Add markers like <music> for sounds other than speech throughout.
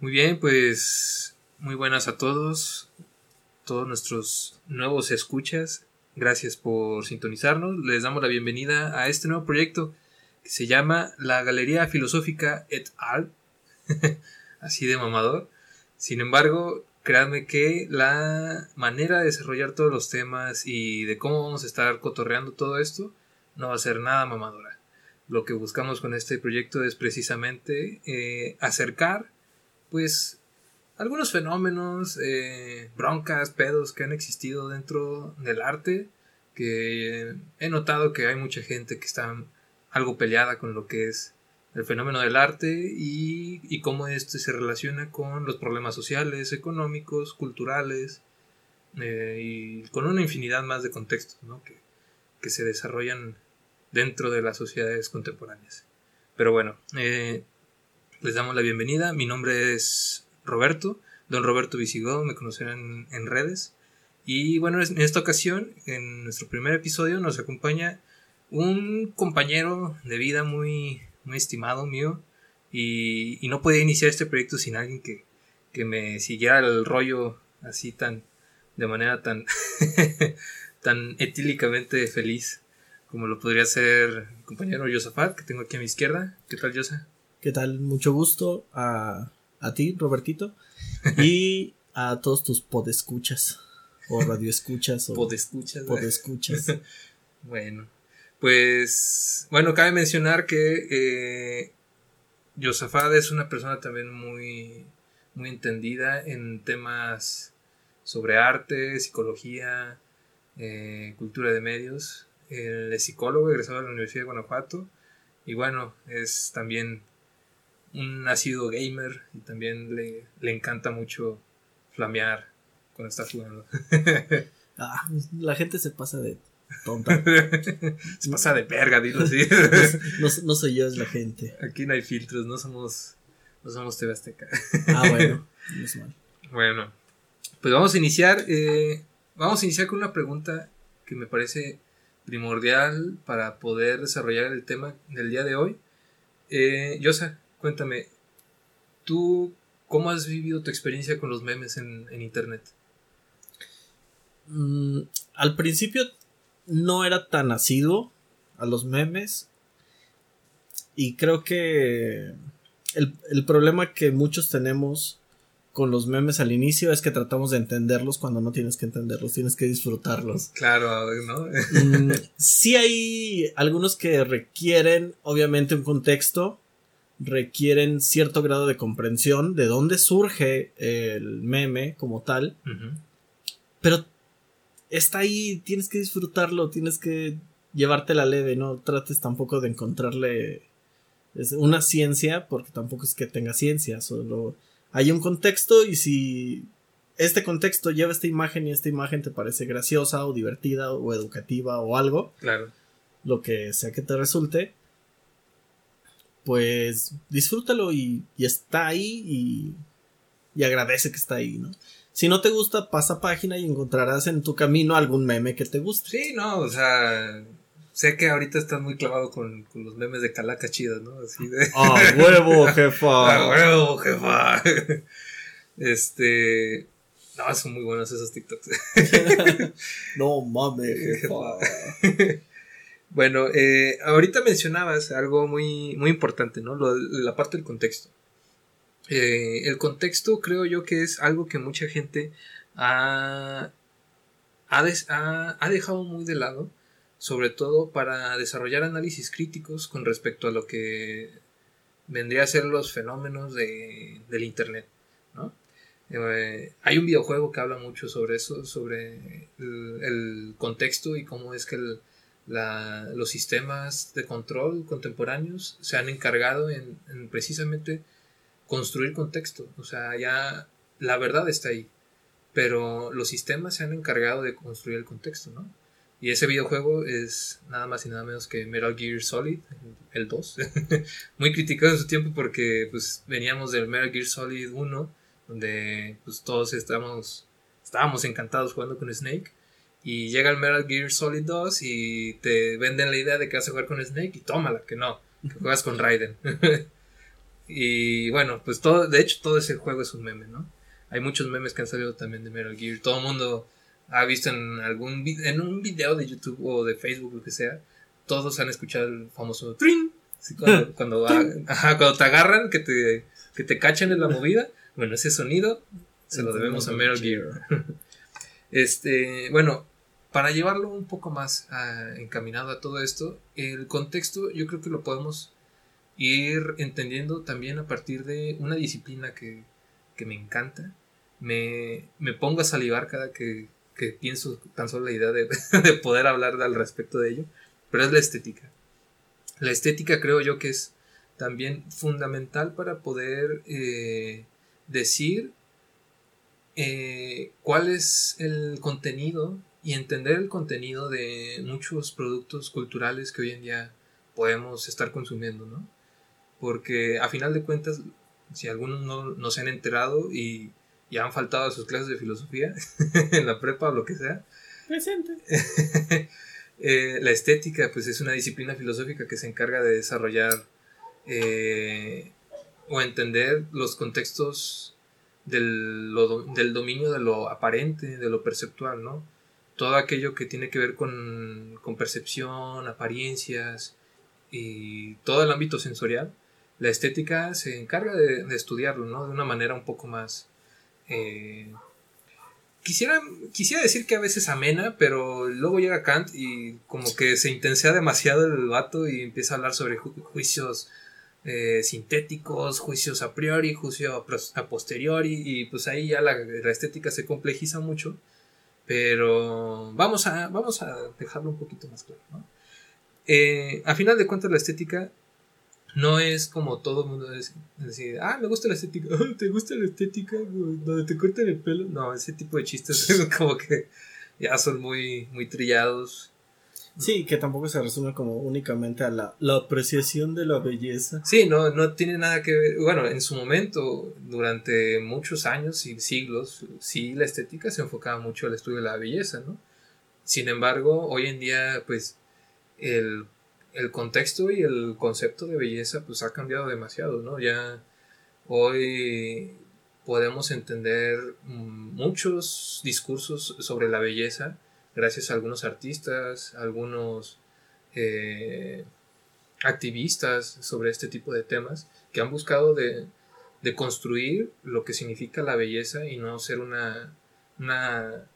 Muy bien, pues muy buenas a todos, todos nuestros nuevos escuchas. Gracias por sintonizarnos. Les damos la bienvenida a este nuevo proyecto que se llama La Galería Filosófica et al. <laughs> Así de mamador. Sin embargo, créanme que la manera de desarrollar todos los temas y de cómo vamos a estar cotorreando todo esto no va a ser nada mamadora. Lo que buscamos con este proyecto es precisamente eh, acercar, pues, algunos fenómenos, eh, broncas, pedos que han existido dentro del arte, que he notado que hay mucha gente que está algo peleada con lo que es el fenómeno del arte y, cómo este se relaciona con los problemas sociales, económicos, culturales eh, y con una infinidad más de contextos que, que, se desarrollan dentro de las sociedades contemporáneas. Pero bueno, eh, les damos la bienvenida. Mi nombre es Roberto, don Roberto Visigodo, me conocerán en redes. Y bueno, en esta ocasión, en nuestro primer episodio, nos acompaña un compañero de vida muy, muy estimado mío y, no podía iniciar este proyecto sin alguien que, me siguiera el rollo así tan de manera tan <laughs> tan etílicamente feliz como lo podría ser mi compañero Yosafat que tengo aquí a mi izquierda. ¿Qué tal, Yosa? ¿Qué tal? Mucho gusto a, a ti, Robertito, <laughs> y a todos tus podescuchas o radioescuchas o podescuchas. Podescuchas. <laughs> bueno, pues, bueno, cabe mencionar que eh, es una persona también muy, muy entendida en temas sobre arte, psicología, eh, cultura de medios. Él es psicólogo egresado de la Universidad de Guanajuato y bueno, es también un nacido gamer y también le, le encanta mucho flamear cuando está jugando. <laughs> ah, la gente se pasa de tonta. <laughs> Se pasa de verga, dilo así. <laughs> no, soy yo, es la gente. Aquí no hay filtros, no somos, no somos TV Ah, bueno, no es mal. Bueno, pues vamos a iniciar. Eh, vamos a iniciar con una pregunta que me parece primordial para poder desarrollar el tema del día de hoy. Eh, Yosa, cuéntame, ¿tú cómo has vivido tu experiencia con los memes en, internet? Mm, al principio no era tan asiduo a los memes. Y creo que el, problema que muchos tenemos con los memes al inicio es que tratamos de entenderlos cuando no tienes que entenderlos, tienes que disfrutarlos. Claro, ¿no? Mm, sí hay algunos que requieren obviamente un contexto, requieren cierto grado de comprensión de dónde surge el meme como tal, pero está ahí, tienes que disfrutarlo, tienes que llevarte la leve, no trates tampoco de encontrarle una ciencia, porque tampoco es que tenga ciencia, solo hay un contexto y si este contexto lleva esta imagen y esta imagen te parece graciosa o divertida o educativa o algo, claro. lo que sea que te resulte, pues disfrútalo y, está ahí y, y agradece que está ahí, ¿no? Si no te gusta, pasa página y encontrarás en tu camino algún meme que te guste. Sí, no, o sea, sé que ahorita estás muy clavado con, los memes de calaca chidas, ¿no? Así de... <laughs> ¡Ah, huevo, jefa! <laughs> ¡Ah, huevo, jefa! <laughs> Este... No, son muy buenos esos TikToks. no mames, jefa. Bueno, eh, ahorita mencionabas algo muy, muy importante, ¿no? la parte del contexto. Eh, el contexto creo yo que es algo que mucha gente ha, ha, dejado muy de lado, sobre todo para desarrollar análisis críticos con respecto a lo que vendría a ser los fenómenos de, del Internet. Eh, hay un videojuego que habla mucho sobre eso, sobre el, contexto y cómo es que los sistemas de control contemporáneos se han encargado en, en precisamente construir contexto. O sea, ya la verdad está ahí. Pero los sistemas se han encargado de construir el contexto, ¿no? Y ese videojuego es nada más y nada menos que Metal Gear Solid, el 2. <laughs> Muy criticado en su tiempo porque pues veníamos del Metal Gear Solid 1, donde pues todos estamos, estábamos encantados jugando con Snake. Y llega el Metal Gear Solid 2 y te venden la idea de que vas a jugar con Snake y tómala, que no, que juegas con Raiden. <laughs> Y bueno, pues todo, de hecho todo ese juego es un meme, ¿no? Hay muchos memes que han salido también de Metal Gear. Todo el mundo ha visto en algún en un video de YouTube o de Facebook, lo que sea, todos han escuchado el famoso trin. cuando, <laughs> cuando, cuando te agarran, que te, que te cachan en la movida. Bueno, ese sonido se lo debemos a Metal Gear. <laughs> Este, bueno, para llevarlo un poco más ah, encaminado a todo esto, el contexto yo creo que lo podemos ir entendiendo también a partir de una disciplina que, que me encanta. Me, me, pongo a salivar cada que, que pienso tan solo la idea de, <laughs> de, poder hablar al respecto de ello, pero es la estética. La estética creo yo que es también fundamental para poder eh, decir eh, cuál es el contenido y entender el contenido de muchos productos culturales que hoy en día podemos estar consumiendo, ¿no? Porque a final de cuentas, si algunos no, se han enterado y, ya han faltado a sus clases de filosofía <laughs> en la prepa o lo que sea. Presente. <laughs> Eh, la estética, pues es una disciplina filosófica que se encarga de desarrollar eh, o entender los contextos del, del, dominio de lo aparente, de lo perceptual, ¿no? Todo aquello que tiene que ver con, con percepción, apariencias y todo el ámbito sensorial, la estética se encarga de, estudiarlo, ¿no? De una manera un poco más... Eh, quisiera, quisiera decir que a veces amena, pero luego llega Kant y como que se intensea demasiado el vato y empieza a hablar sobre juicios eh, sintéticos, juicios a priori, juicios a posteriori, y pues ahí ya la, estética se complejiza mucho, pero vamos a, vamos a dejarlo un poquito más claro. Eh, a final de cuentas la estética no es como todo el mundo decir, ah, me gusta la estética, <laughs> ¿te gusta la estética? Donde te cortan el pelo. No, ese tipo de chistes <laughs> como que ya son muy, muy trillados Sí, que tampoco se resume como únicamente a la, apreciación de la belleza. Sí, no, no tiene nada que ver. Bueno, en su momento, durante muchos años y siglos, sí, la estética se enfocaba mucho al estudio de la belleza, ¿no? Sin embargo, hoy en día, pues, el, el contexto y el concepto de belleza, pues, ha cambiado demasiado, ¿no? Ya hoy podemos entender muchos discursos sobre la belleza gracias a algunos artistas, algunos eh, activistas sobre este tipo de temas que han buscado de, construir lo que significa la belleza y no ser una,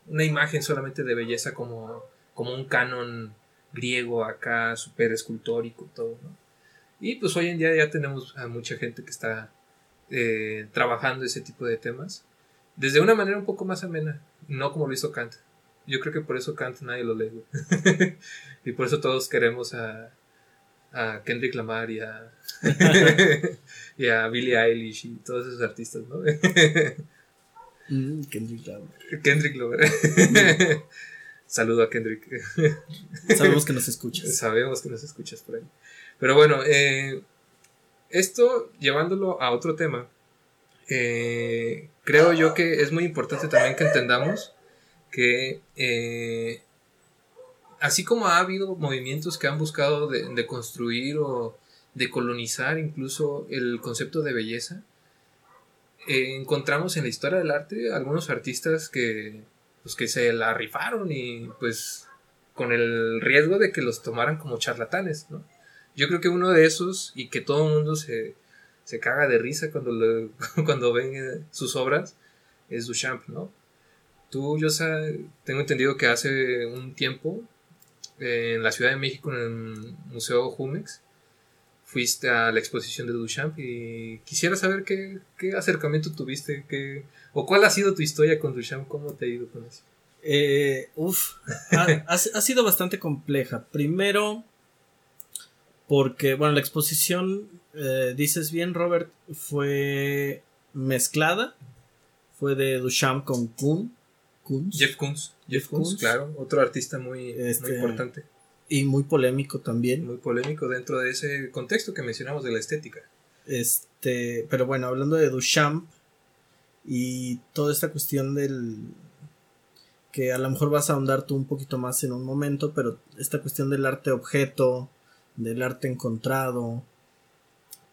imagen solamente de belleza como, como un canon griego acá, súper escultórico, todo, Y pues hoy en día ya tenemos a mucha gente que está eh, trabajando ese tipo de temas desde una manera un poco más amena, no como lo hizo Kant. Yo creo que por eso Kant nadie lo lee, <laughs> y por eso todos queremos a, a Kendrick Lamar y a, <laughs> y a Billie Eilish y todos esos artistas, ¿no? Mm, Kendrick Lamar. Kendrick Lamar. <laughs> Saludo a Kendrick. Sabemos que nos escuchas. Sabemos que nos escuchas por ahí. Pero bueno, eh, esto llevándolo a otro tema, eh, creo yo que es muy importante también que entendamos que eh, así como ha habido movimientos que han buscado de, construir o de colonizar incluso el concepto de belleza, eh, encontramos en la historia del arte algunos artistas que, pues, que se la rifaron y pues con el riesgo de que los tomaran como charlatanes, Yo creo que uno de esos y que todo el mundo se, se caga de risa cuando, <laughs> cuando ven eh, sus obras es Duchamp, ¿no? Tú, yo tengo entendido que hace un tiempo en la Ciudad de México, en el Museo Jumex, fuiste a la exposición de Duchamp y quisiera saber qué, acercamiento tuviste, qué, o cuál ha sido tu historia con Duchamp, cómo te ha ido con eso. Eh, uf, ha, sido bastante compleja. Primero, porque, bueno, la exposición, eh, dices bien, Robert, fue mezclada. Fue de Duchamp con Kuhn. Jeff Koons. Jeff Koons, claro, otro artista muy, este, importante. Y muy polémico también. Muy polémico dentro de ese contexto que mencionamos de la estética. Este, pero bueno, hablando de Duchamp y toda esta cuestión del que a lo mejor vas a ahondar tú un poquito más en un momento, pero esta cuestión del arte objeto, del arte encontrado,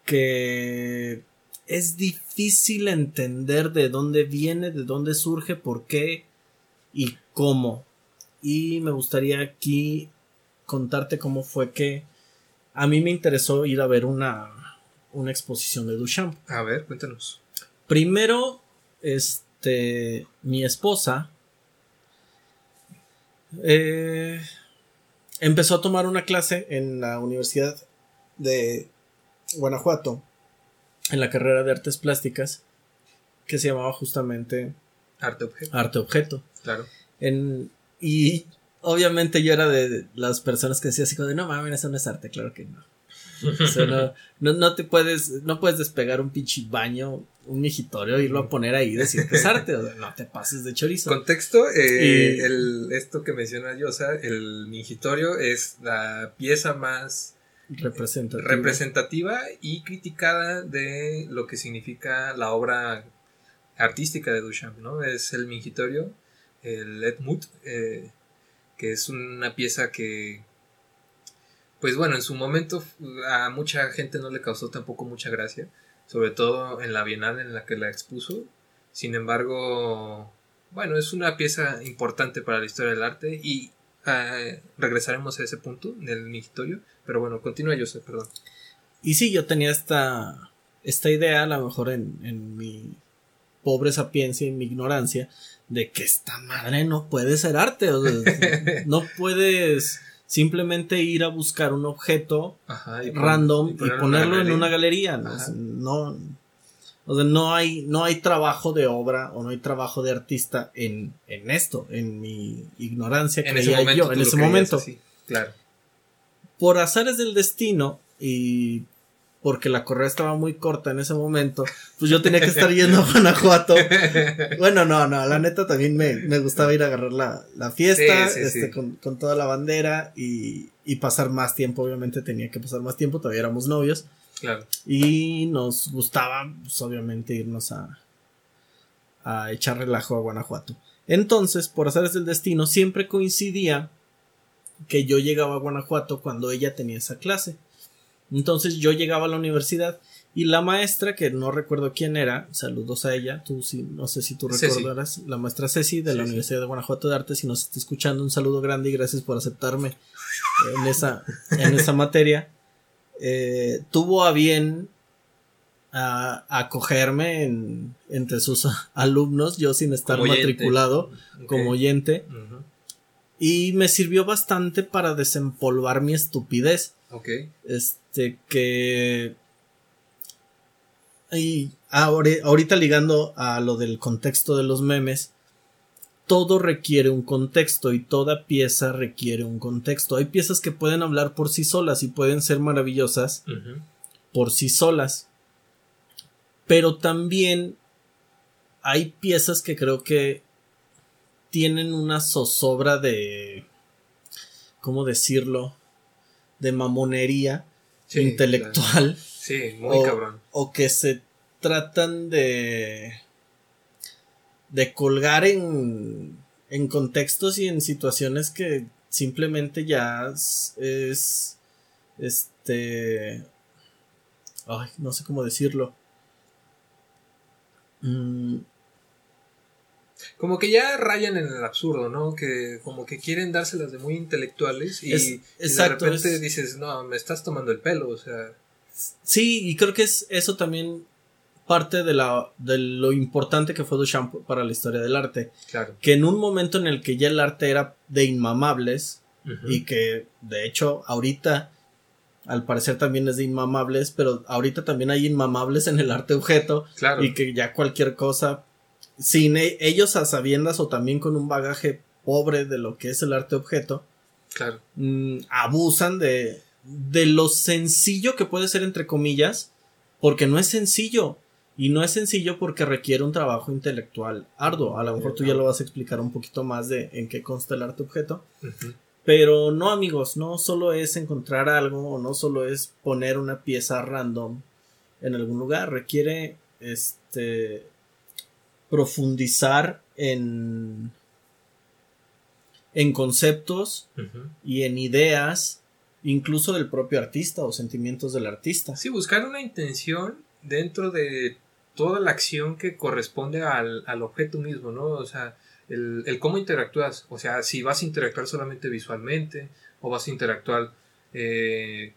que es difícil entender de dónde viene, de dónde surge, por qué y cómo. Y me gustaría aquí contarte cómo fue que a mí me interesó ir a ver una, una exposición de Duchamp. A ver, cuéntanos. Primero, este, mi esposa eh, empezó a tomar una clase en la Universidad de Guanajuato, en la carrera de artes plásticas, que se llamaba justamente Arte Objeto. Arte Objeto. Claro. En, y obviamente yo era de las personas que decía así como de no mames, eso no es arte, claro que no. O sea, no, no, no te puedes, no puedes despegar un pinche baño, un migitorio, e irlo a poner ahí y decir que es arte, o sea, no te pases de chorizo. Contexto, eh, Y- el, esto que menciona Yosa, el mingitorio es la pieza más Representativo. representativa y criticada de lo que significa la obra artística de Duchamp, ¿no? Es el mingitorio, el Etmut, eh, que es una pieza que, pues bueno, en su momento a mucha gente no le causó tampoco mucha gracia, sobre todo en la Bienal en la que la expuso. Sin embargo, bueno, es una pieza importante para la historia del arte y eh, regresaremos a ese punto del mingitorio. Pero bueno, continúa sé, perdón. Y sí, yo tenía esta, esta idea, a lo mejor en, en mi pobre sapiencia y mi ignorancia, de que esta madre no puede ser arte. O sea, <laughs> no puedes simplemente ir a buscar un objeto Ajá, y pon- random y ponerlo en una galería. ¿no? O sea, no hay, no hay trabajo de obra o no hay trabajo de artista en, en esto, en mi ignorancia momento. yo, en ese momento. así, claro. Por azares del destino y porque la correa estaba muy corta en ese momento, pues yo tenía que estar yendo a Guanajuato. <laughs> Bueno, no, no, la neta también me, me gustaba ir a agarrar la, la fiesta Sí, sí, este, sí. Con, con toda la bandera y, y pasar más tiempo, obviamente tenía que pasar más tiempo, todavía éramos novios. claro. Y nos gustaba, pues, obviamente, irnos a, a echar relajo a Guanajuato. Entonces, por azares del destino, siempre coincidía que yo llegaba a Guanajuato cuando ella tenía esa clase. Entonces yo llegaba a la universidad y la maestra, que no recuerdo quién era, saludos a ella, tú sí, no sé si tú Ceci. recordarás, la maestra Ceci de la. Universidad de Guanajuato de Arte, si nos está escuchando, un saludo grande y gracias por aceptarme en esa, en esa materia. Eh, tuvo a bien a acogerme en, entre sus alumnos, yo sin estar Como matriculado como oyente, y me sirvió bastante para desempolvar mi estupidez. Ok. Este que. Y ahori- ahorita ligando a lo del contexto de los memes, todo requiere un contexto y toda pieza requiere un contexto. Hay piezas que pueden hablar por sí solas y pueden ser maravillosas por sí solas. Pero también hay piezas que creo que tienen una zozobra de. ¿Cómo decirlo? De mamonería Sí, intelectual. claro. Sí, muy o, cabrón. o que se tratan de. de colgar en. en contextos y en situaciones que simplemente ya es. es, este. Ay, no sé cómo decirlo. Mm, Como que ya rayan en el absurdo, ¿no? Que como que quieren dárselas de muy intelectuales y, Es- y exacto, de repente es- dices, no, me estás tomando el pelo, o sea, Sí, y creo que es eso también parte de, la, de lo importante que fue Duchamp para la historia del arte. claro. Que en un momento en el que ya el arte era de inmamables, y que de hecho ahorita al parecer también es de inmamables, pero ahorita también hay inmamables en el arte objeto claro. y que ya cualquier cosa, sin e- ellos a sabiendas o también con un bagaje pobre de lo que es el arte objeto, Claro. mm, abusan de, de lo sencillo que puede ser entre comillas, porque no es sencillo. Y no es sencillo porque requiere un trabajo intelectual arduo. A lo mejor tú ya lo vas a explicar un poquito más de en qué consta el arte objeto. Pero no, amigos, no solo es encontrar algo o no solo es poner una pieza random en algún lugar, requiere este profundizar en en conceptos y en ideas incluso del propio artista o sentimientos del artista. Sí, buscar una intención dentro de toda la acción que corresponde al, objeto mismo, ¿no? O sea, el, el, cómo interactúas, o sea, si vas a interactuar solamente visualmente o vas a interactuar eh,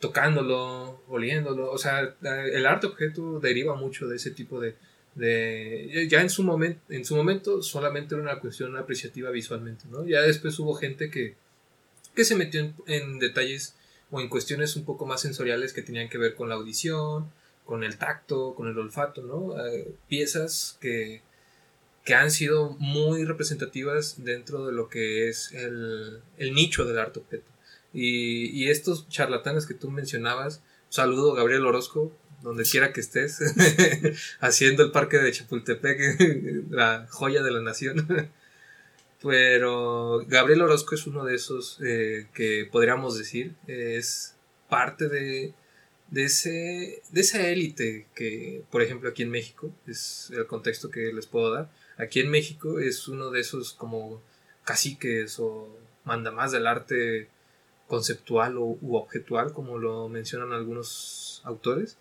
tocándolo, oliéndolo, o sea, el arte objeto deriva mucho de ese tipo de, de ya en su momento en su momento solamente era una cuestión apreciativa visualmente no ya después hubo gente que que se metió en, detalles o en cuestiones un poco más sensoriales que tenían que ver con la audición con el tacto con el olfato no eh, piezas que que han sido muy representativas dentro de lo que es el, el nicho del arte objeto. Y, y estos charlatanes que tú mencionabas saludo Gabriel Orozco donde quiera que estés, <laughs> haciendo el parque de Chapultepec, <laughs> la joya de la nación. <laughs> Pero Gabriel Orozco es uno de esos eh, que podríamos decir es parte de, de, ese, de esa élite que, por ejemplo, aquí en México, es el contexto que les puedo dar. Aquí en México es uno de esos como caciques o mandamás del arte conceptual o, u objetual, como lo mencionan algunos autores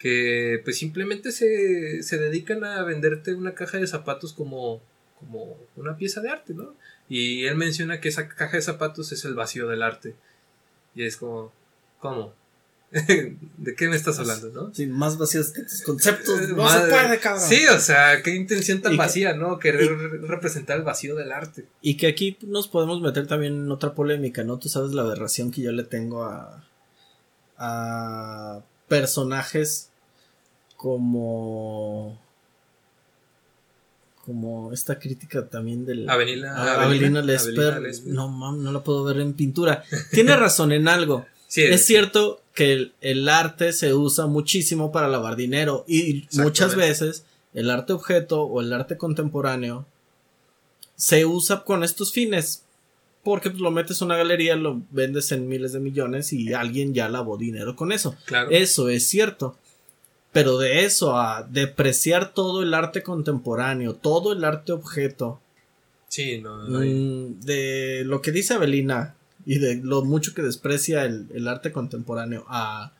que pues simplemente se, se dedican a venderte una caja de zapatos como, como una pieza de arte, ¿no? Y él menciona que esa caja de zapatos es el vacío del arte. Y es como, ¿cómo? <laughs> ¿De qué me estás hablando, no? Sí, más vacíos que tus conceptos. No se puede, cabrón. Sí, o sea, qué intención tan vacía, ¿no? Querer representar el vacío del arte. Y que aquí nos podemos meter también en otra polémica, ¿no? Tú sabes la aberración que yo le tengo a. a personajes como como esta crítica también del Avelina, Avelina, Lesper, no mam, no la puedo ver en pintura. Tiene <laughs> razón en algo. Es, cierto que el, arte se usa muchísimo para lavar dinero y muchas veces el arte objeto o el arte contemporáneo se usa con estos fines porque pues, lo metes en una galería, lo vendes en miles de millones y alguien ya lavó dinero con eso. Eso es cierto. Pero de eso a depreciar todo el arte contemporáneo, todo el arte objeto. Sí, no. Mm, de lo que dice Avelina y de lo mucho que desprecia el, arte contemporáneo a,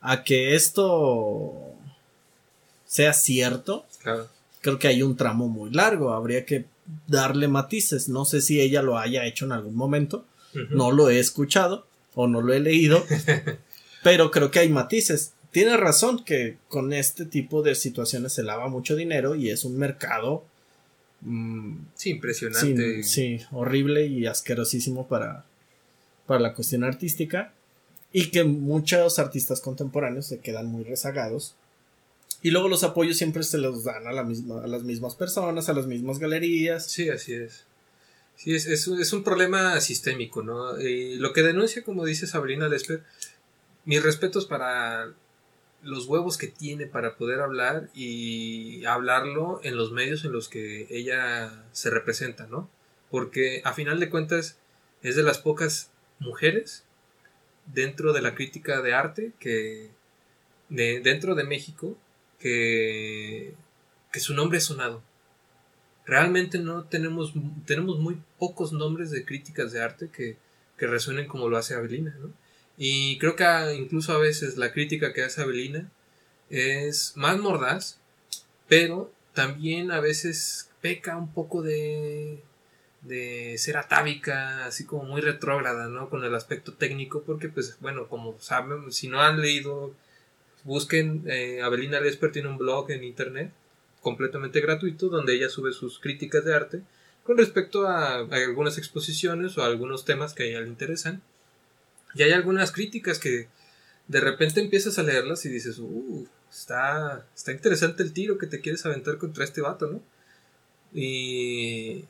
a que esto sea cierto. Creo que hay un tramo muy largo. Habría que darle matices. No sé si ella lo haya hecho en algún momento. No lo he escuchado o no lo he leído. <laughs> pero creo que hay matices tiene razón que con este tipo de situaciones se lava mucho dinero y es un mercado. Mm, sí, impresionante. sí, horrible y asquerosísimo para, para la cuestión artística. Y que muchos artistas contemporáneos se quedan muy rezagados. Y luego los apoyos siempre se los dan a, la misma, a las mismas personas, a las mismas galerías. Sí, así es. Sí, es, es, un problema sistémico, ¿no? Y lo que denuncia, como dice Sabrina Lesper, mis respetos para los huevos que tiene para poder hablar y hablarlo en los medios en los que ella se representa, ¿no? Porque a final de cuentas es de las pocas mujeres dentro de la crítica de arte que dentro de México que, que su nombre es sonado. Realmente no tenemos, tenemos muy pocos nombres de críticas de arte que, que resuenen como lo hace Avelina, ¿no? Y creo que incluso a veces la crítica que hace Abelina es más mordaz, pero también a veces peca un poco de, de ser atávica, así como muy retrógrada, ¿no? Con el aspecto técnico, porque pues bueno, como saben, si no han leído, busquen, eh, Abelina Lesper tiene un blog en internet completamente gratuito donde ella sube sus críticas de arte con respecto a, a algunas exposiciones o a algunos temas que a ella le interesan. Y hay algunas críticas que de repente empiezas a leerlas y dices, uh, está, está interesante el tiro que te quieres aventar contra este vato, ¿no? Y,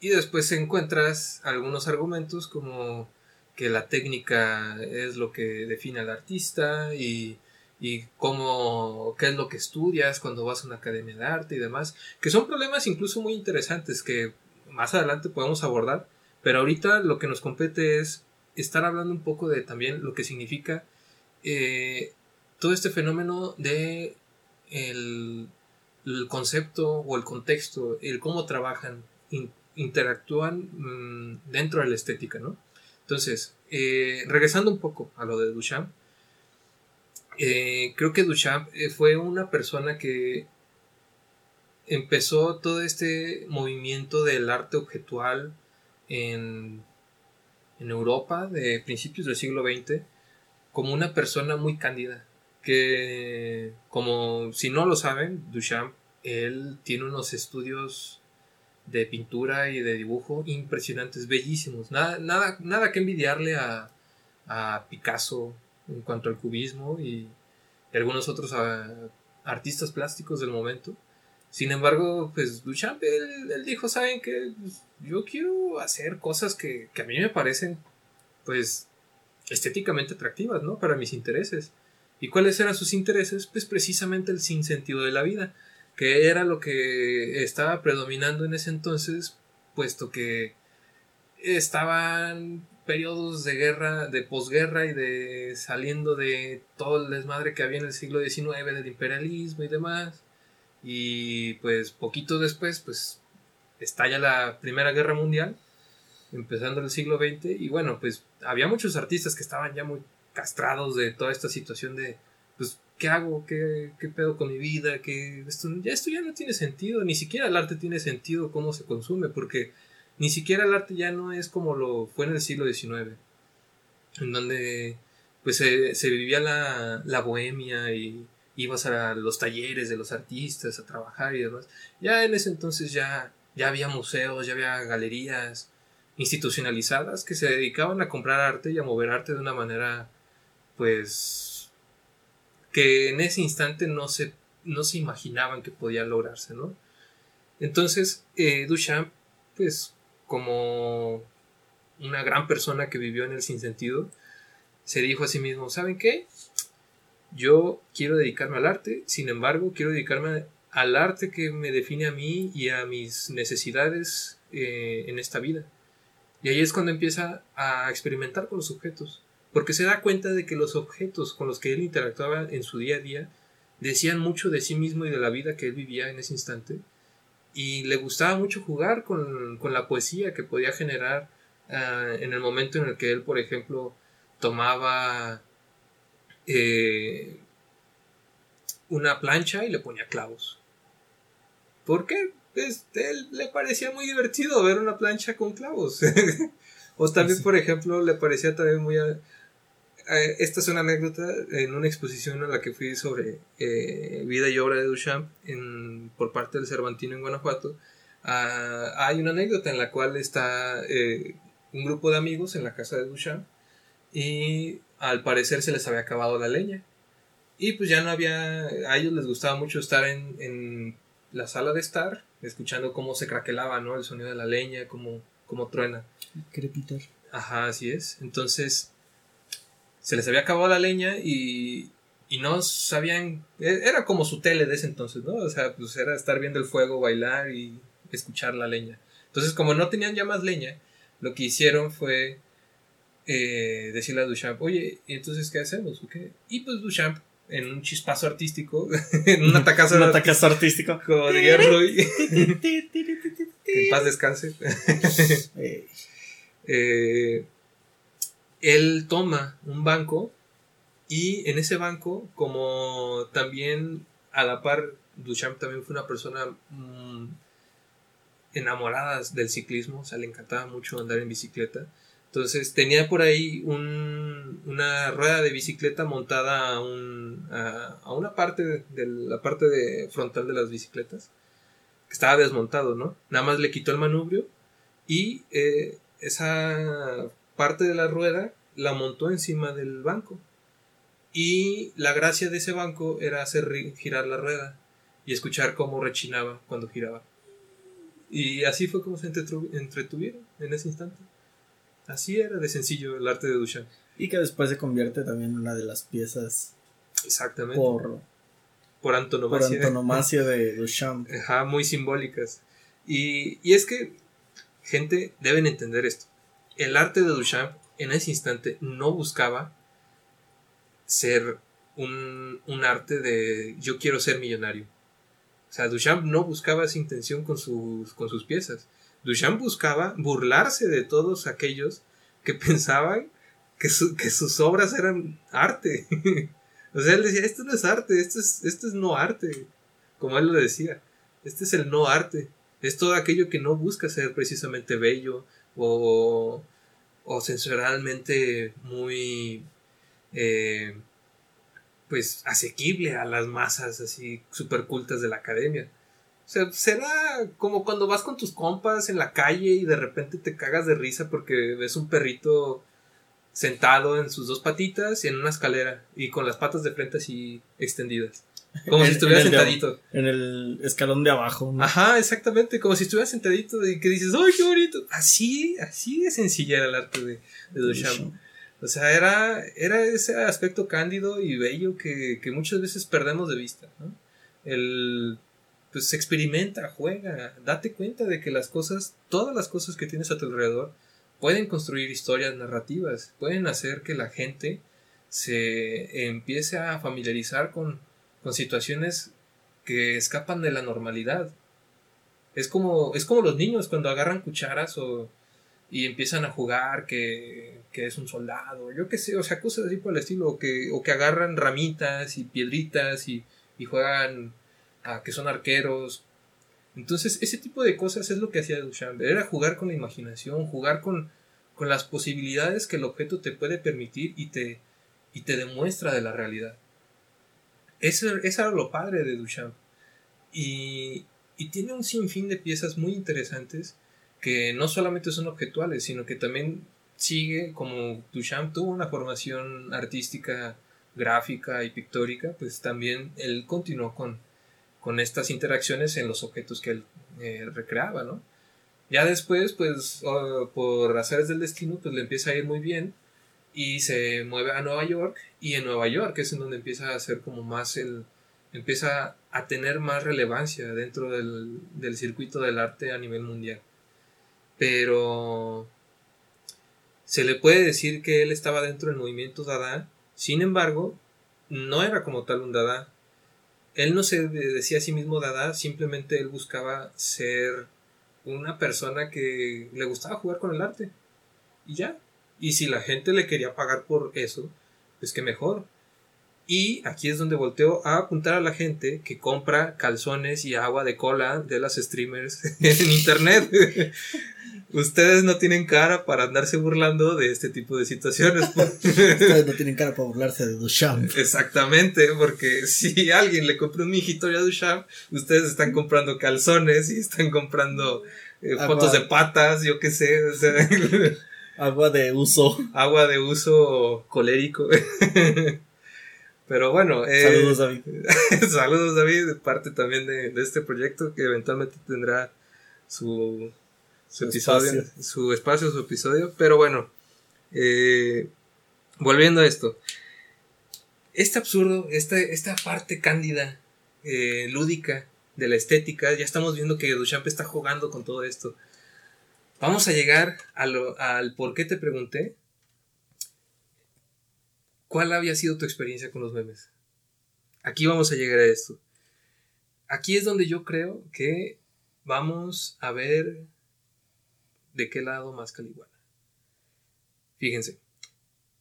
y después encuentras algunos argumentos como que la técnica es lo que define al artista y, y cómo, qué es lo que estudias cuando vas a una academia de arte y demás, que son problemas incluso muy interesantes que más adelante podemos abordar, pero ahorita lo que nos compete es estar hablando un poco de también lo que significa eh, todo este fenómeno de el, concepto o el contexto, el cómo trabajan, interactúan mm, dentro de la estética, ¿no? Entonces, eh, regresando un poco a lo de Duchamp, eh, creo que Duchamp fue una persona que empezó todo este movimiento del arte objetual en, en Europa de principios del siglo XX como una persona muy cándida que como si no lo saben Duchamp él tiene unos estudios de pintura y de dibujo impresionantes, bellísimos. Nada, nada, nada que envidiarle a, a Picasso en cuanto al cubismo y, algunos otros ah, artistas plásticos del momento. Sin embargo, pues Duchamp, él, dijo, ¿saben que pues, yo quiero hacer cosas que, que, a mí me parecen, pues, estéticamente atractivas, ¿no? Para mis intereses. ¿Y cuáles eran sus intereses? Pues precisamente el sinsentido de la vida que era lo que estaba predominando en ese entonces, puesto que estaban periodos de guerra, de posguerra y de saliendo de todo el desmadre que había en el siglo XIX del imperialismo y demás. Y pues poquito después, pues estalla la Primera Guerra Mundial, empezando el siglo XX, y bueno, pues había muchos artistas que estaban ya muy castrados de toda esta situación de, pues ¿qué hago? ¿Qué, ¿Qué, pedo con mi vida? que esto, ya, esto ya no tiene sentido, ni siquiera el arte tiene sentido cómo se consume, porque ni siquiera el arte ya no es como lo fue en el siglo XIX, en donde pues se, vivía la, la, bohemia y ibas a los talleres de los artistas a trabajar y demás. Ya en ese entonces ya, ya había museos, ya había galerías institucionalizadas que se dedicaban a comprar arte y a mover arte de una manera pues que en ese instante no se, no se imaginaban que podía lograrse, ¿no? Entonces, eh, Duchamp, pues, como una gran persona que vivió en el sinsentido, se dijo a sí mismo, ¿saben qué? Yo quiero dedicarme al arte, sin embargo, quiero dedicarme al arte que me define a mí y a mis necesidades eh, en esta vida. Y ahí es cuando empieza a experimentar con los objetos porque se da cuenta de que los objetos con los que él interactuaba en su día a día decían mucho de sí mismo y de la vida que él vivía en ese instante, y le gustaba mucho jugar con, la poesía que podía generar ah, en el momento en el que él, por ejemplo, tomaba eh, una plancha y le ponía clavos. ¿Por qué? Pues, él le parecía muy divertido ver una plancha con clavos. <laughs> o también, por ejemplo, le parecía también muy eh, esta es una anécdota en una exposición a la que fui sobre eh, vida y obra de Duchamp en, por parte del Cervantino en Guanajuato. Ah, hay una anécdota en la cual está eh, un grupo de amigos en la casa de Duchamp y al parecer se les había acabado la leña. Y pues ya no había, a ellos les gustaba mucho estar en, en la sala de estar, escuchando cómo se craquelaba, ¿no? El sonido de la leña, cómo, cómo truena. Crepitar. Ajá, así es. Entonces, se les había acabado la leña y, y no sabían, e, era como su tele de ese entonces, ¿no? O sea, pues era estar viendo el fuego, bailar y escuchar la leña. Entonces, como no tenían ya más leña, lo que hicieron fue eh, decirle a Duchamp, oye, ¿y entonces qué hacemos? Y pues Duchamp, en un chispazo artístico, <laughs> en un atacazo, artístico, como diría <laughs> en paz descanse, <laughs> eh, él toma un banco y en ese banco, como también a la par, Duchamp también fue una persona mm, enamorada del ciclismo, o sea, le encantaba mucho andar en bicicleta. Entonces tenía por ahí una rueda de bicicleta montada a, una parte de, la parte frontal de las bicicletas, que estaba desmontado, ¿no? Nada más le quitó el manubrio y eh, esa parte de la rueda la montó encima del banco. Y la gracia de ese banco era hacer girar la rueda y escuchar cómo rechinaba cuando giraba. Y así fue como se entretuvieron en ese instante. Así era de sencillo el arte de Duchamp. Y que después se convierte también en una de las piezas. Exactamente. Por, por antonomasia. Por antonomasia de Duchamp. <laughs> Ajá, muy simbólicas. Y, y es que, gente, deben entender esto el arte de Duchamp en ese instante no buscaba ser un, arte de yo quiero ser millonario. O sea, Duchamp no buscaba esa intención con sus, con sus piezas. Duchamp buscaba burlarse de todos aquellos que <laughs> pensaban que, sus obras eran arte. <laughs> O sea, él decía, esto no es arte, esto es, no arte. Como él lo decía, este es el no arte. Es todo aquello que no busca ser precisamente bello o, o sensorialmente muy eh, pues asequible a las masas así super cultas de la academia. O sea, será como cuando vas con tus compas en la calle y de repente te cagas de risa porque ves un perrito sentado en sus dos patitas y en una escalera y con las patas de frente así extendidas. Como si estuviera sentadito. en el escalón de abajo. Ajá, exactamente, como si estuviera sentadito y que dices, ¡ay, qué bonito! Así, así de sencilla era el arte de, de Duchamp. O sea, era, era ese aspecto cándido y bello que, que muchas veces perdemos de vista, ¿no? El, pues experimenta, juega, date cuenta de que las cosas, todas las cosas que tienes a tu alrededor, pueden construir historias narrativas, pueden hacer que la gente se empiece a familiarizar con, con situaciones que escapan de la normalidad. Es como, es como los niños cuando agarran cucharas o, y empiezan a jugar que, que es un soldado, yo qué sé, o sea, cosas así por el estilo, o que, o que agarran ramitas y piedritas y, y juegan que son arqueros. Entonces, ese tipo de cosas es lo que hacía Duchamp, era jugar con la imaginación, jugar con, con las posibilidades que el objeto te puede permitir y te, y te demuestra de la realidad. Eso, era lo padre de Duchamp. Y, y tiene un sinfín de piezas muy interesantes que no solamente son objetuales, sino que también sigue, como Duchamp tuvo una formación artística, gráfica y pictórica, pues también él continuó con, con estas interacciones en los objetos que él eh, recreaba, ¿no? Ya después, pues, por razones del destino, pues le empieza a ir muy bien y se mueve a Nueva York y en Nueva York es en donde empieza a hacer como más el empieza a tener más relevancia dentro del, del circuito del arte a nivel mundial pero se le puede decir que él estaba dentro del movimiento Dada sin embargo no era como tal un Dada él no se decía a sí mismo Dada simplemente él buscaba ser una persona que le gustaba jugar con el arte y ya y si la gente le quería pagar por eso, pues que mejor. Y aquí es donde volteo a apuntar a la gente que compra calzones y agua de cola de las streamers <laughs> en internet. <laughs> Ustedes no tienen cara para andarse burlando de este tipo de situaciones. <laughs> Ustedes no tienen cara para burlarse de Duchamp. Exactamente, porque si alguien le compra un mijitorio a Duchamp, ustedes están comprando calzones y están comprando eh, fotos de patas, yo qué sé. O sea, Agua de uso. Agua de uso colérico. Pero bueno. Eh, saludos, David. <laughs> saludos, David. Parte también de, este proyecto que eventualmente tendrá su, su, episodio, espacio. su espacio, su episodio. Pero bueno. Eh, volviendo a esto. Este absurdo, esta, esta parte cándida, eh, lúdica de la estética, ya estamos viendo que Duchamp está jugando con todo esto. Vamos a llegar al por qué te pregunté. ¿Cuál había sido tu experiencia con los memes? Aquí vamos a llegar a esto. Aquí es donde yo creo que vamos a ver de qué lado más caliguana. Fíjense,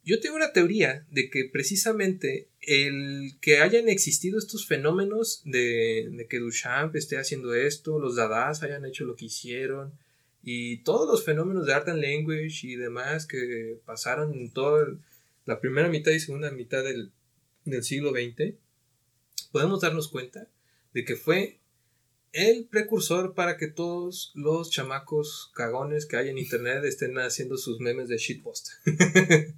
yo tengo una teoría de que precisamente el que hayan existido estos fenómenos de, de que Duchamp esté haciendo esto, los Dadas hayan hecho lo que hicieron, y todos los fenómenos de art and language y demás que pasaron en toda la primera mitad y segunda mitad del, siglo XX, podemos darnos cuenta de que fue el precursor para que todos los chamacos cagones que hay en internet <laughs> estén haciendo sus memes de shitpost. <laughs>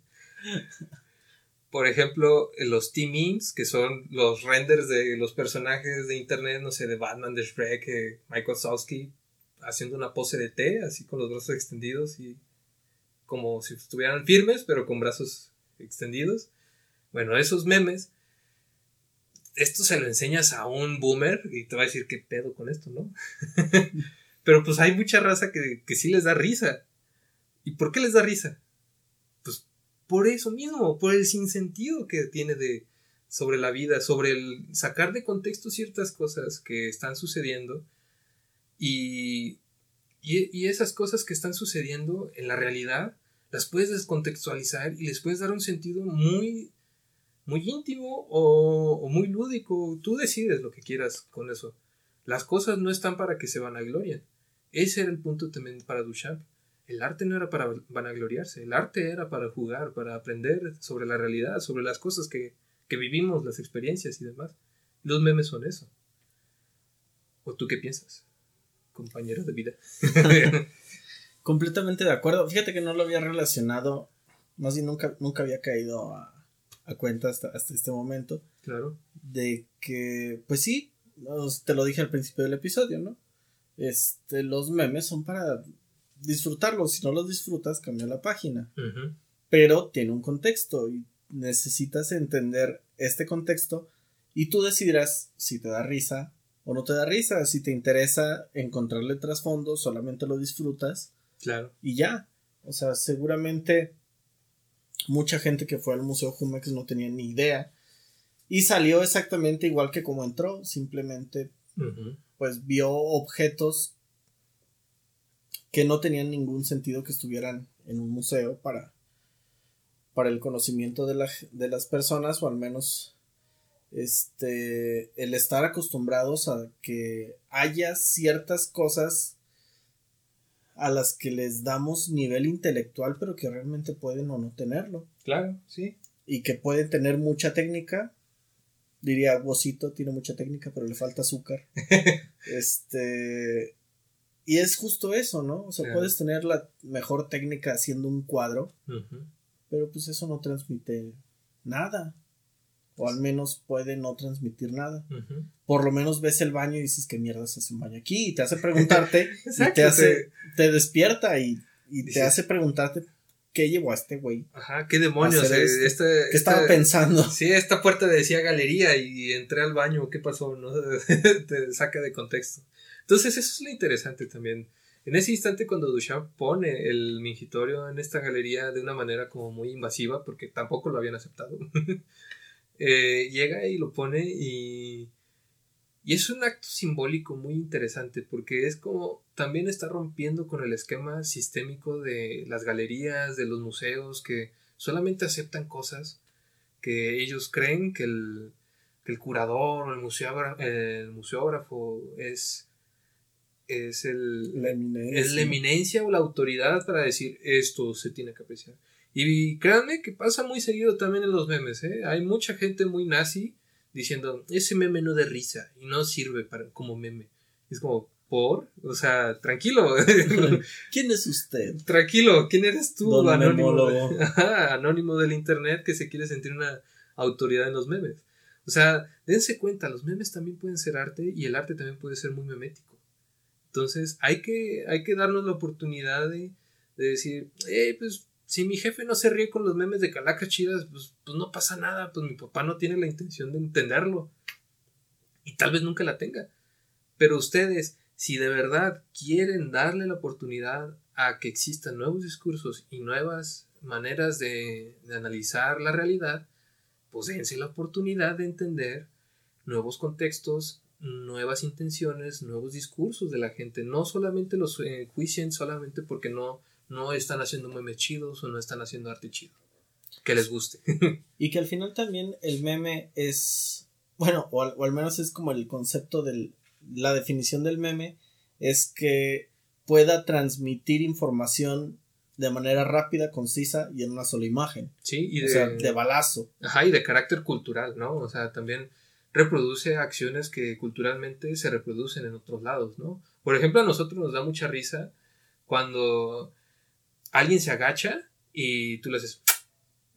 Por ejemplo, los T-Memes, que son los renders de los personajes de internet, no sé, de Batman, de Shrek, de Michael Sowski, haciendo una pose de T, así con los brazos extendidos y como si estuvieran firmes, pero con brazos extendidos. Bueno, esos memes, esto se lo enseñas a un boomer y te va a decir qué pedo con esto, ¿no? <laughs> pero pues hay mucha raza que, que sí les da risa. ¿Y por qué les da risa? Pues por eso mismo, por el sinsentido que tiene de sobre la vida, sobre el sacar de contexto ciertas cosas que están sucediendo y, y, esas cosas que están sucediendo en la realidad las puedes descontextualizar y les puedes dar un sentido muy muy íntimo o, muy lúdico. Tú decides lo que quieras con eso. Las cosas no están para que se vanaglorien. Ese era el punto también para Duchamp. El arte no era para vanagloriarse, el arte era para jugar, para aprender sobre la realidad, sobre las cosas que, que vivimos, las experiencias y demás. Los memes son eso. ¿O tú qué piensas, compañero de vida? <laughs> <laughs> Completamente de acuerdo. Fíjate que no lo había relacionado, más bien nunca, nunca había caído a, cuenta hasta, este momento. Claro. De que, pues sí, te lo dije al principio del episodio, ¿no? Este, los memes son para disfrutarlos. Si no los disfrutas, cambia la página. Pero tiene un contexto y necesitas entender este contexto y tú decidirás si te da risa o no te da risa. Si te interesa encontrarle trasfondo, solamente lo disfrutas. Claro. Y ya. O sea, seguramente mucha gente que fue al Museo Jumex no tenía ni idea. Y salió exactamente igual que como entró. Simplemente, pues vio objetos que no tenían ningún sentido que estuvieran en un museo para, para el conocimiento de, de las personas o al menos este el estar acostumbrados a que haya ciertas cosas a las que les damos nivel intelectual pero que realmente pueden o no tenerlo. Claro, sí. Y que pueden tener mucha técnica. Diría Bocito tiene mucha técnica, pero le falta azúcar. <laughs> este y es justo eso, ¿no? O sea, puedes tener la mejor técnica haciendo un cuadro, pero pues eso no transmite nada. O al menos puede no transmitir nada. Por lo menos ves el baño y dices, ¿qué mierda se hace un baño aquí? Y te hace preguntarte, <laughs> y te hace, te despierta y, te hace preguntarte ¿qué llevó a este güey? Ajá, qué demonios. Eh, este, ¿Qué estaba pensando? <laughs> Sí, esta puerta decía galería y entré al baño, ¿qué pasó? No <laughs> te saca de contexto. Entonces eso es lo interesante también. En ese instante cuando Duchamp pone el mingitorio en esta galería de una manera como muy invasiva, porque tampoco lo habían aceptado, eh, llega y lo pone y, y es un acto simbólico muy interesante, porque es como también está rompiendo con el esquema sistémico de las galerías, de los museos, que solamente aceptan cosas que ellos creen que el, que el curador o el museógrafo, el museógrafo es es, el, la eminencia. es la eminencia o la autoridad para decir esto se tiene que apreciar. Y créanme que pasa muy seguido también en los memes. ¿eh? Hay mucha gente muy nazi diciendo ese meme no de risa y no sirve para, como meme. Es como, ¿por? O sea, tranquilo. <laughs> ¿Quién es usted? Tranquilo, ¿quién eres tú? anónimo, <laughs> anónimo del internet que se quiere sentir una autoridad en los memes. O sea, dense cuenta, los memes también pueden ser arte y el arte también puede ser muy memético. Entonces hay que, hay que darnos la oportunidad de, decir, eh, pues si mi jefe no se ríe con los memes de calacas chidas, pues, pues no pasa nada, pues mi papá no tiene la intención de entenderlo. Y tal vez nunca la tenga. Pero ustedes, si de verdad quieren darle la oportunidad a que existan nuevos discursos y nuevas maneras de, de analizar la realidad, pues dense la oportunidad de entender nuevos contextos, nuevas intenciones, nuevos discursos de la gente. No solamente los enjuicien solamente porque no, no están haciendo memes chidos o no están haciendo arte chido. Que les guste. <laughs> y que al final también el meme es, bueno, o al, menos es como el concepto de la definición del meme, es que pueda transmitir información de manera rápida, concisa y en una sola imagen. Sí, y de, o sea, de balazo. Ajá, y de carácter cultural, ¿no? O sea, también reproduce acciones que culturalmente se reproducen en otros lados, ¿no? Por ejemplo, a nosotros nos da mucha risa cuando alguien se agacha y tú le haces...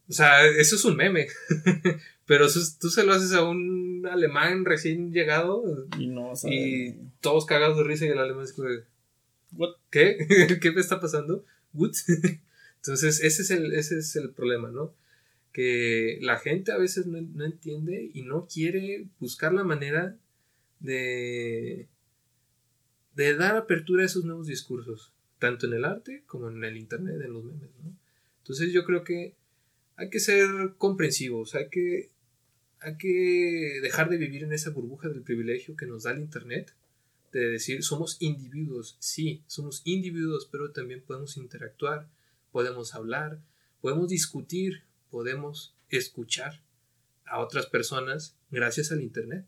O sea, eso es un meme. <laughs> Pero tú se lo haces a un alemán recién llegado y, no, y todos cagados de risa y el alemán es como... ¿Qué? <laughs> ¿Qué me está pasando? <laughs> Entonces, ese es, el, ese es el problema, ¿no? que la gente a veces no, entiende y no quiere buscar la manera de, de dar apertura a esos nuevos discursos, tanto en el arte como en el internet, en los memes. Entonces yo creo que hay que ser comprensivos, hay que, hay que dejar de vivir en esa burbuja del privilegio que nos da el internet, de decir somos individuos, sí, somos individuos, pero también podemos interactuar, podemos hablar, podemos discutir, podemos escuchar a otras personas gracias al Internet.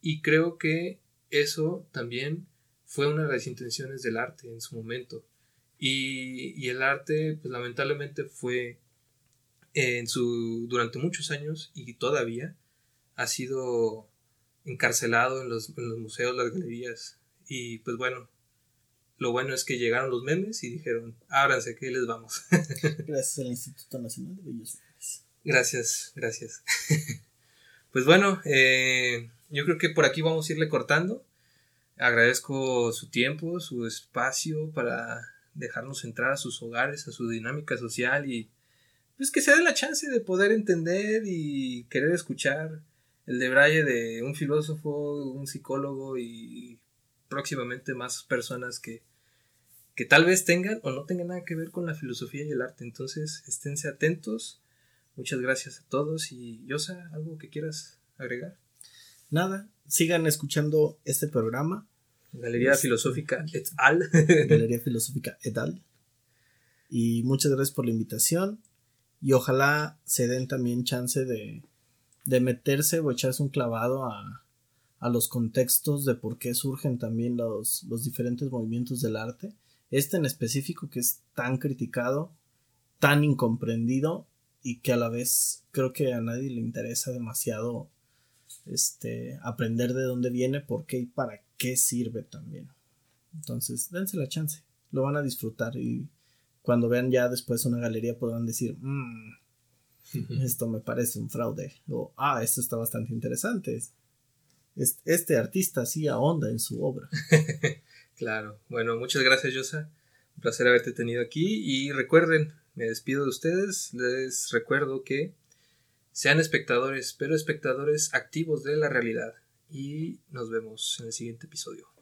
Y creo que eso también fue una de las intenciones del arte en su momento. Y, el arte, pues lamentablemente fue en su, durante muchos años y todavía ha sido encarcelado en los, en los museos, las galerías. Y pues bueno, lo bueno es que llegaron los memes y dijeron, ábranse, que les vamos. <laughs> gracias al Instituto Nacional de Bellos Aires. Gracias, gracias. <laughs> pues bueno, eh, yo creo que por aquí vamos a irle cortando. Agradezco su tiempo, su espacio para dejarnos entrar a sus hogares, a su dinámica social y pues que se dé la chance de poder entender y querer escuchar el debraye de un filósofo, un psicólogo y próximamente más personas que, que tal vez tengan o no tengan nada que ver con la filosofía y el arte. Entonces, esténse atentos. Muchas gracias a todos y Yosa, ¿algo que quieras agregar? Nada, sigan escuchando este programa. Galería Filosófica <laughs> et al. Galería Filosófica et al. Y muchas gracias por la invitación. Y ojalá se den también chance de, de meterse o echarse un clavado a, a los contextos de por qué surgen también los, los diferentes movimientos del arte. Este en específico que es tan criticado, tan incomprendido y que a la vez creo que a nadie le interesa demasiado este aprender de dónde viene, por qué y para qué sirve también. Entonces, dense la chance, lo van a disfrutar y cuando vean ya después una galería podrán decir, mmm, <laughs> esto me parece un fraude o ah, esto está bastante interesante este artista sí ahonda en su obra. <laughs> claro. Bueno, muchas gracias, Yosa. Un placer haberte tenido aquí. Y recuerden, me despido de ustedes. Les recuerdo que sean espectadores, pero espectadores activos de la realidad. Y nos vemos en el siguiente episodio.